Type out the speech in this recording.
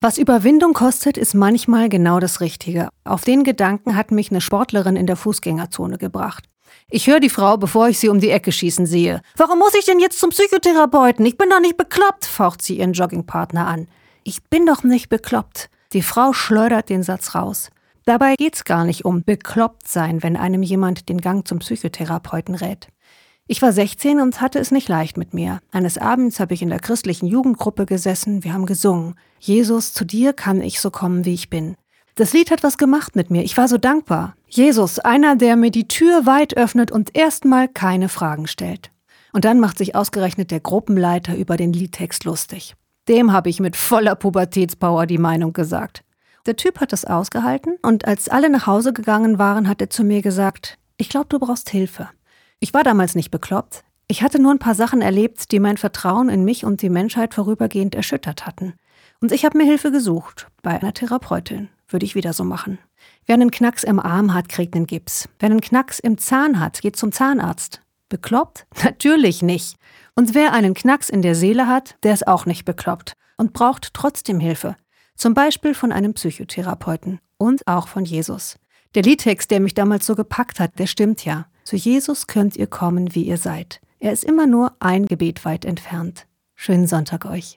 Was Überwindung kostet, ist manchmal genau das Richtige. Auf den Gedanken hat mich eine Sportlerin in der Fußgängerzone gebracht. Ich höre die Frau, bevor ich sie um die Ecke schießen sehe. Warum muss ich denn jetzt zum Psychotherapeuten? Ich bin doch nicht bekloppt, faucht sie ihren Joggingpartner an. Ich bin doch nicht bekloppt. Die Frau schleudert den Satz raus. Dabei geht's gar nicht um bekloppt sein, wenn einem jemand den Gang zum Psychotherapeuten rät. Ich war 16 und hatte es nicht leicht mit mir. Eines Abends habe ich in der christlichen Jugendgruppe gesessen, wir haben gesungen. Jesus, zu dir kann ich so kommen, wie ich bin. Das Lied hat was gemacht mit mir. Ich war so dankbar. Jesus, einer, der mir die Tür weit öffnet und erstmal keine Fragen stellt. Und dann macht sich ausgerechnet der Gruppenleiter über den Liedtext lustig. Dem habe ich mit voller Pubertätspower die Meinung gesagt. Der Typ hat es ausgehalten und als alle nach Hause gegangen waren, hat er zu mir gesagt, ich glaube, du brauchst Hilfe. Ich war damals nicht bekloppt. Ich hatte nur ein paar Sachen erlebt, die mein Vertrauen in mich und die Menschheit vorübergehend erschüttert hatten. Und ich habe mir Hilfe gesucht. Bei einer Therapeutin. Würde ich wieder so machen. Wer einen Knacks im Arm hat, kriegt einen Gips. Wer einen Knacks im Zahn hat, geht zum Zahnarzt. Bekloppt? Natürlich nicht. Und wer einen Knacks in der Seele hat, der ist auch nicht bekloppt und braucht trotzdem Hilfe. Zum Beispiel von einem Psychotherapeuten und auch von Jesus. Der Liedtext, der mich damals so gepackt hat, der stimmt ja. Zu Jesus könnt ihr kommen, wie ihr seid. Er ist immer nur ein Gebet weit entfernt. Schönen Sonntag euch.